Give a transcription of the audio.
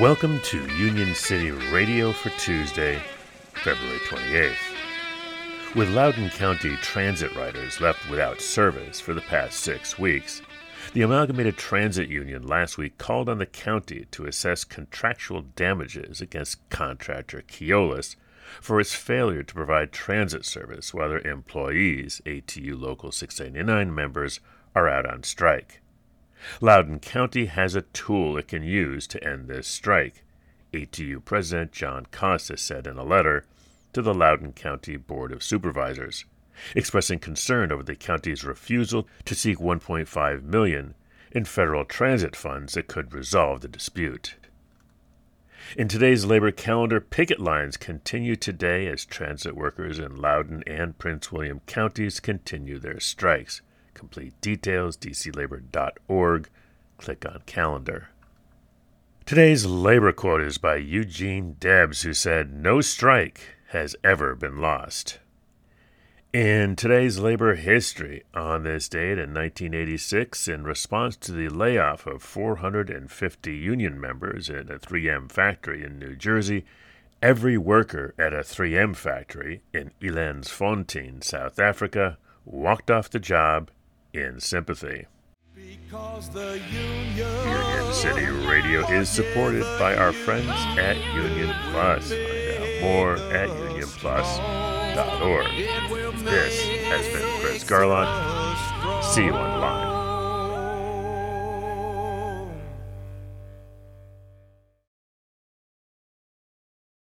Welcome to Union City Radio for Tuesday, February 28th. With Loudoun County transit riders left without service for the past six weeks, the Amalgamated Transit Union last week called on the county to assess contractual damages against contractor Keolis for its failure to provide transit service while their employees, ATU Local 689 members, are out on strike. Loudoun County has a tool it can use to end this strike, ATU President John Costa said in a letter to the Loudoun County Board of Supervisors, expressing concern over the county's refusal to seek 1.5 million in federal transit funds that could resolve the dispute. In today's labor calendar, picket lines continue today as transit workers in Loudoun and Prince William counties continue their strikes. Complete details, dclabor.org. Click on calendar. Today's labor quote is by Eugene Debs, who said, No strike has ever been lost. In today's labor history, on this date in 1986, in response to the layoff of 450 union members at a 3M factory in New Jersey, every worker at a 3M factory in Elandsfontein, South Africa, walked off the job in sympathy. Union, Union City Radio is supported by our friends at Union Plus. Find out more at unionplus.org. This has been Chris Garlock. See you online.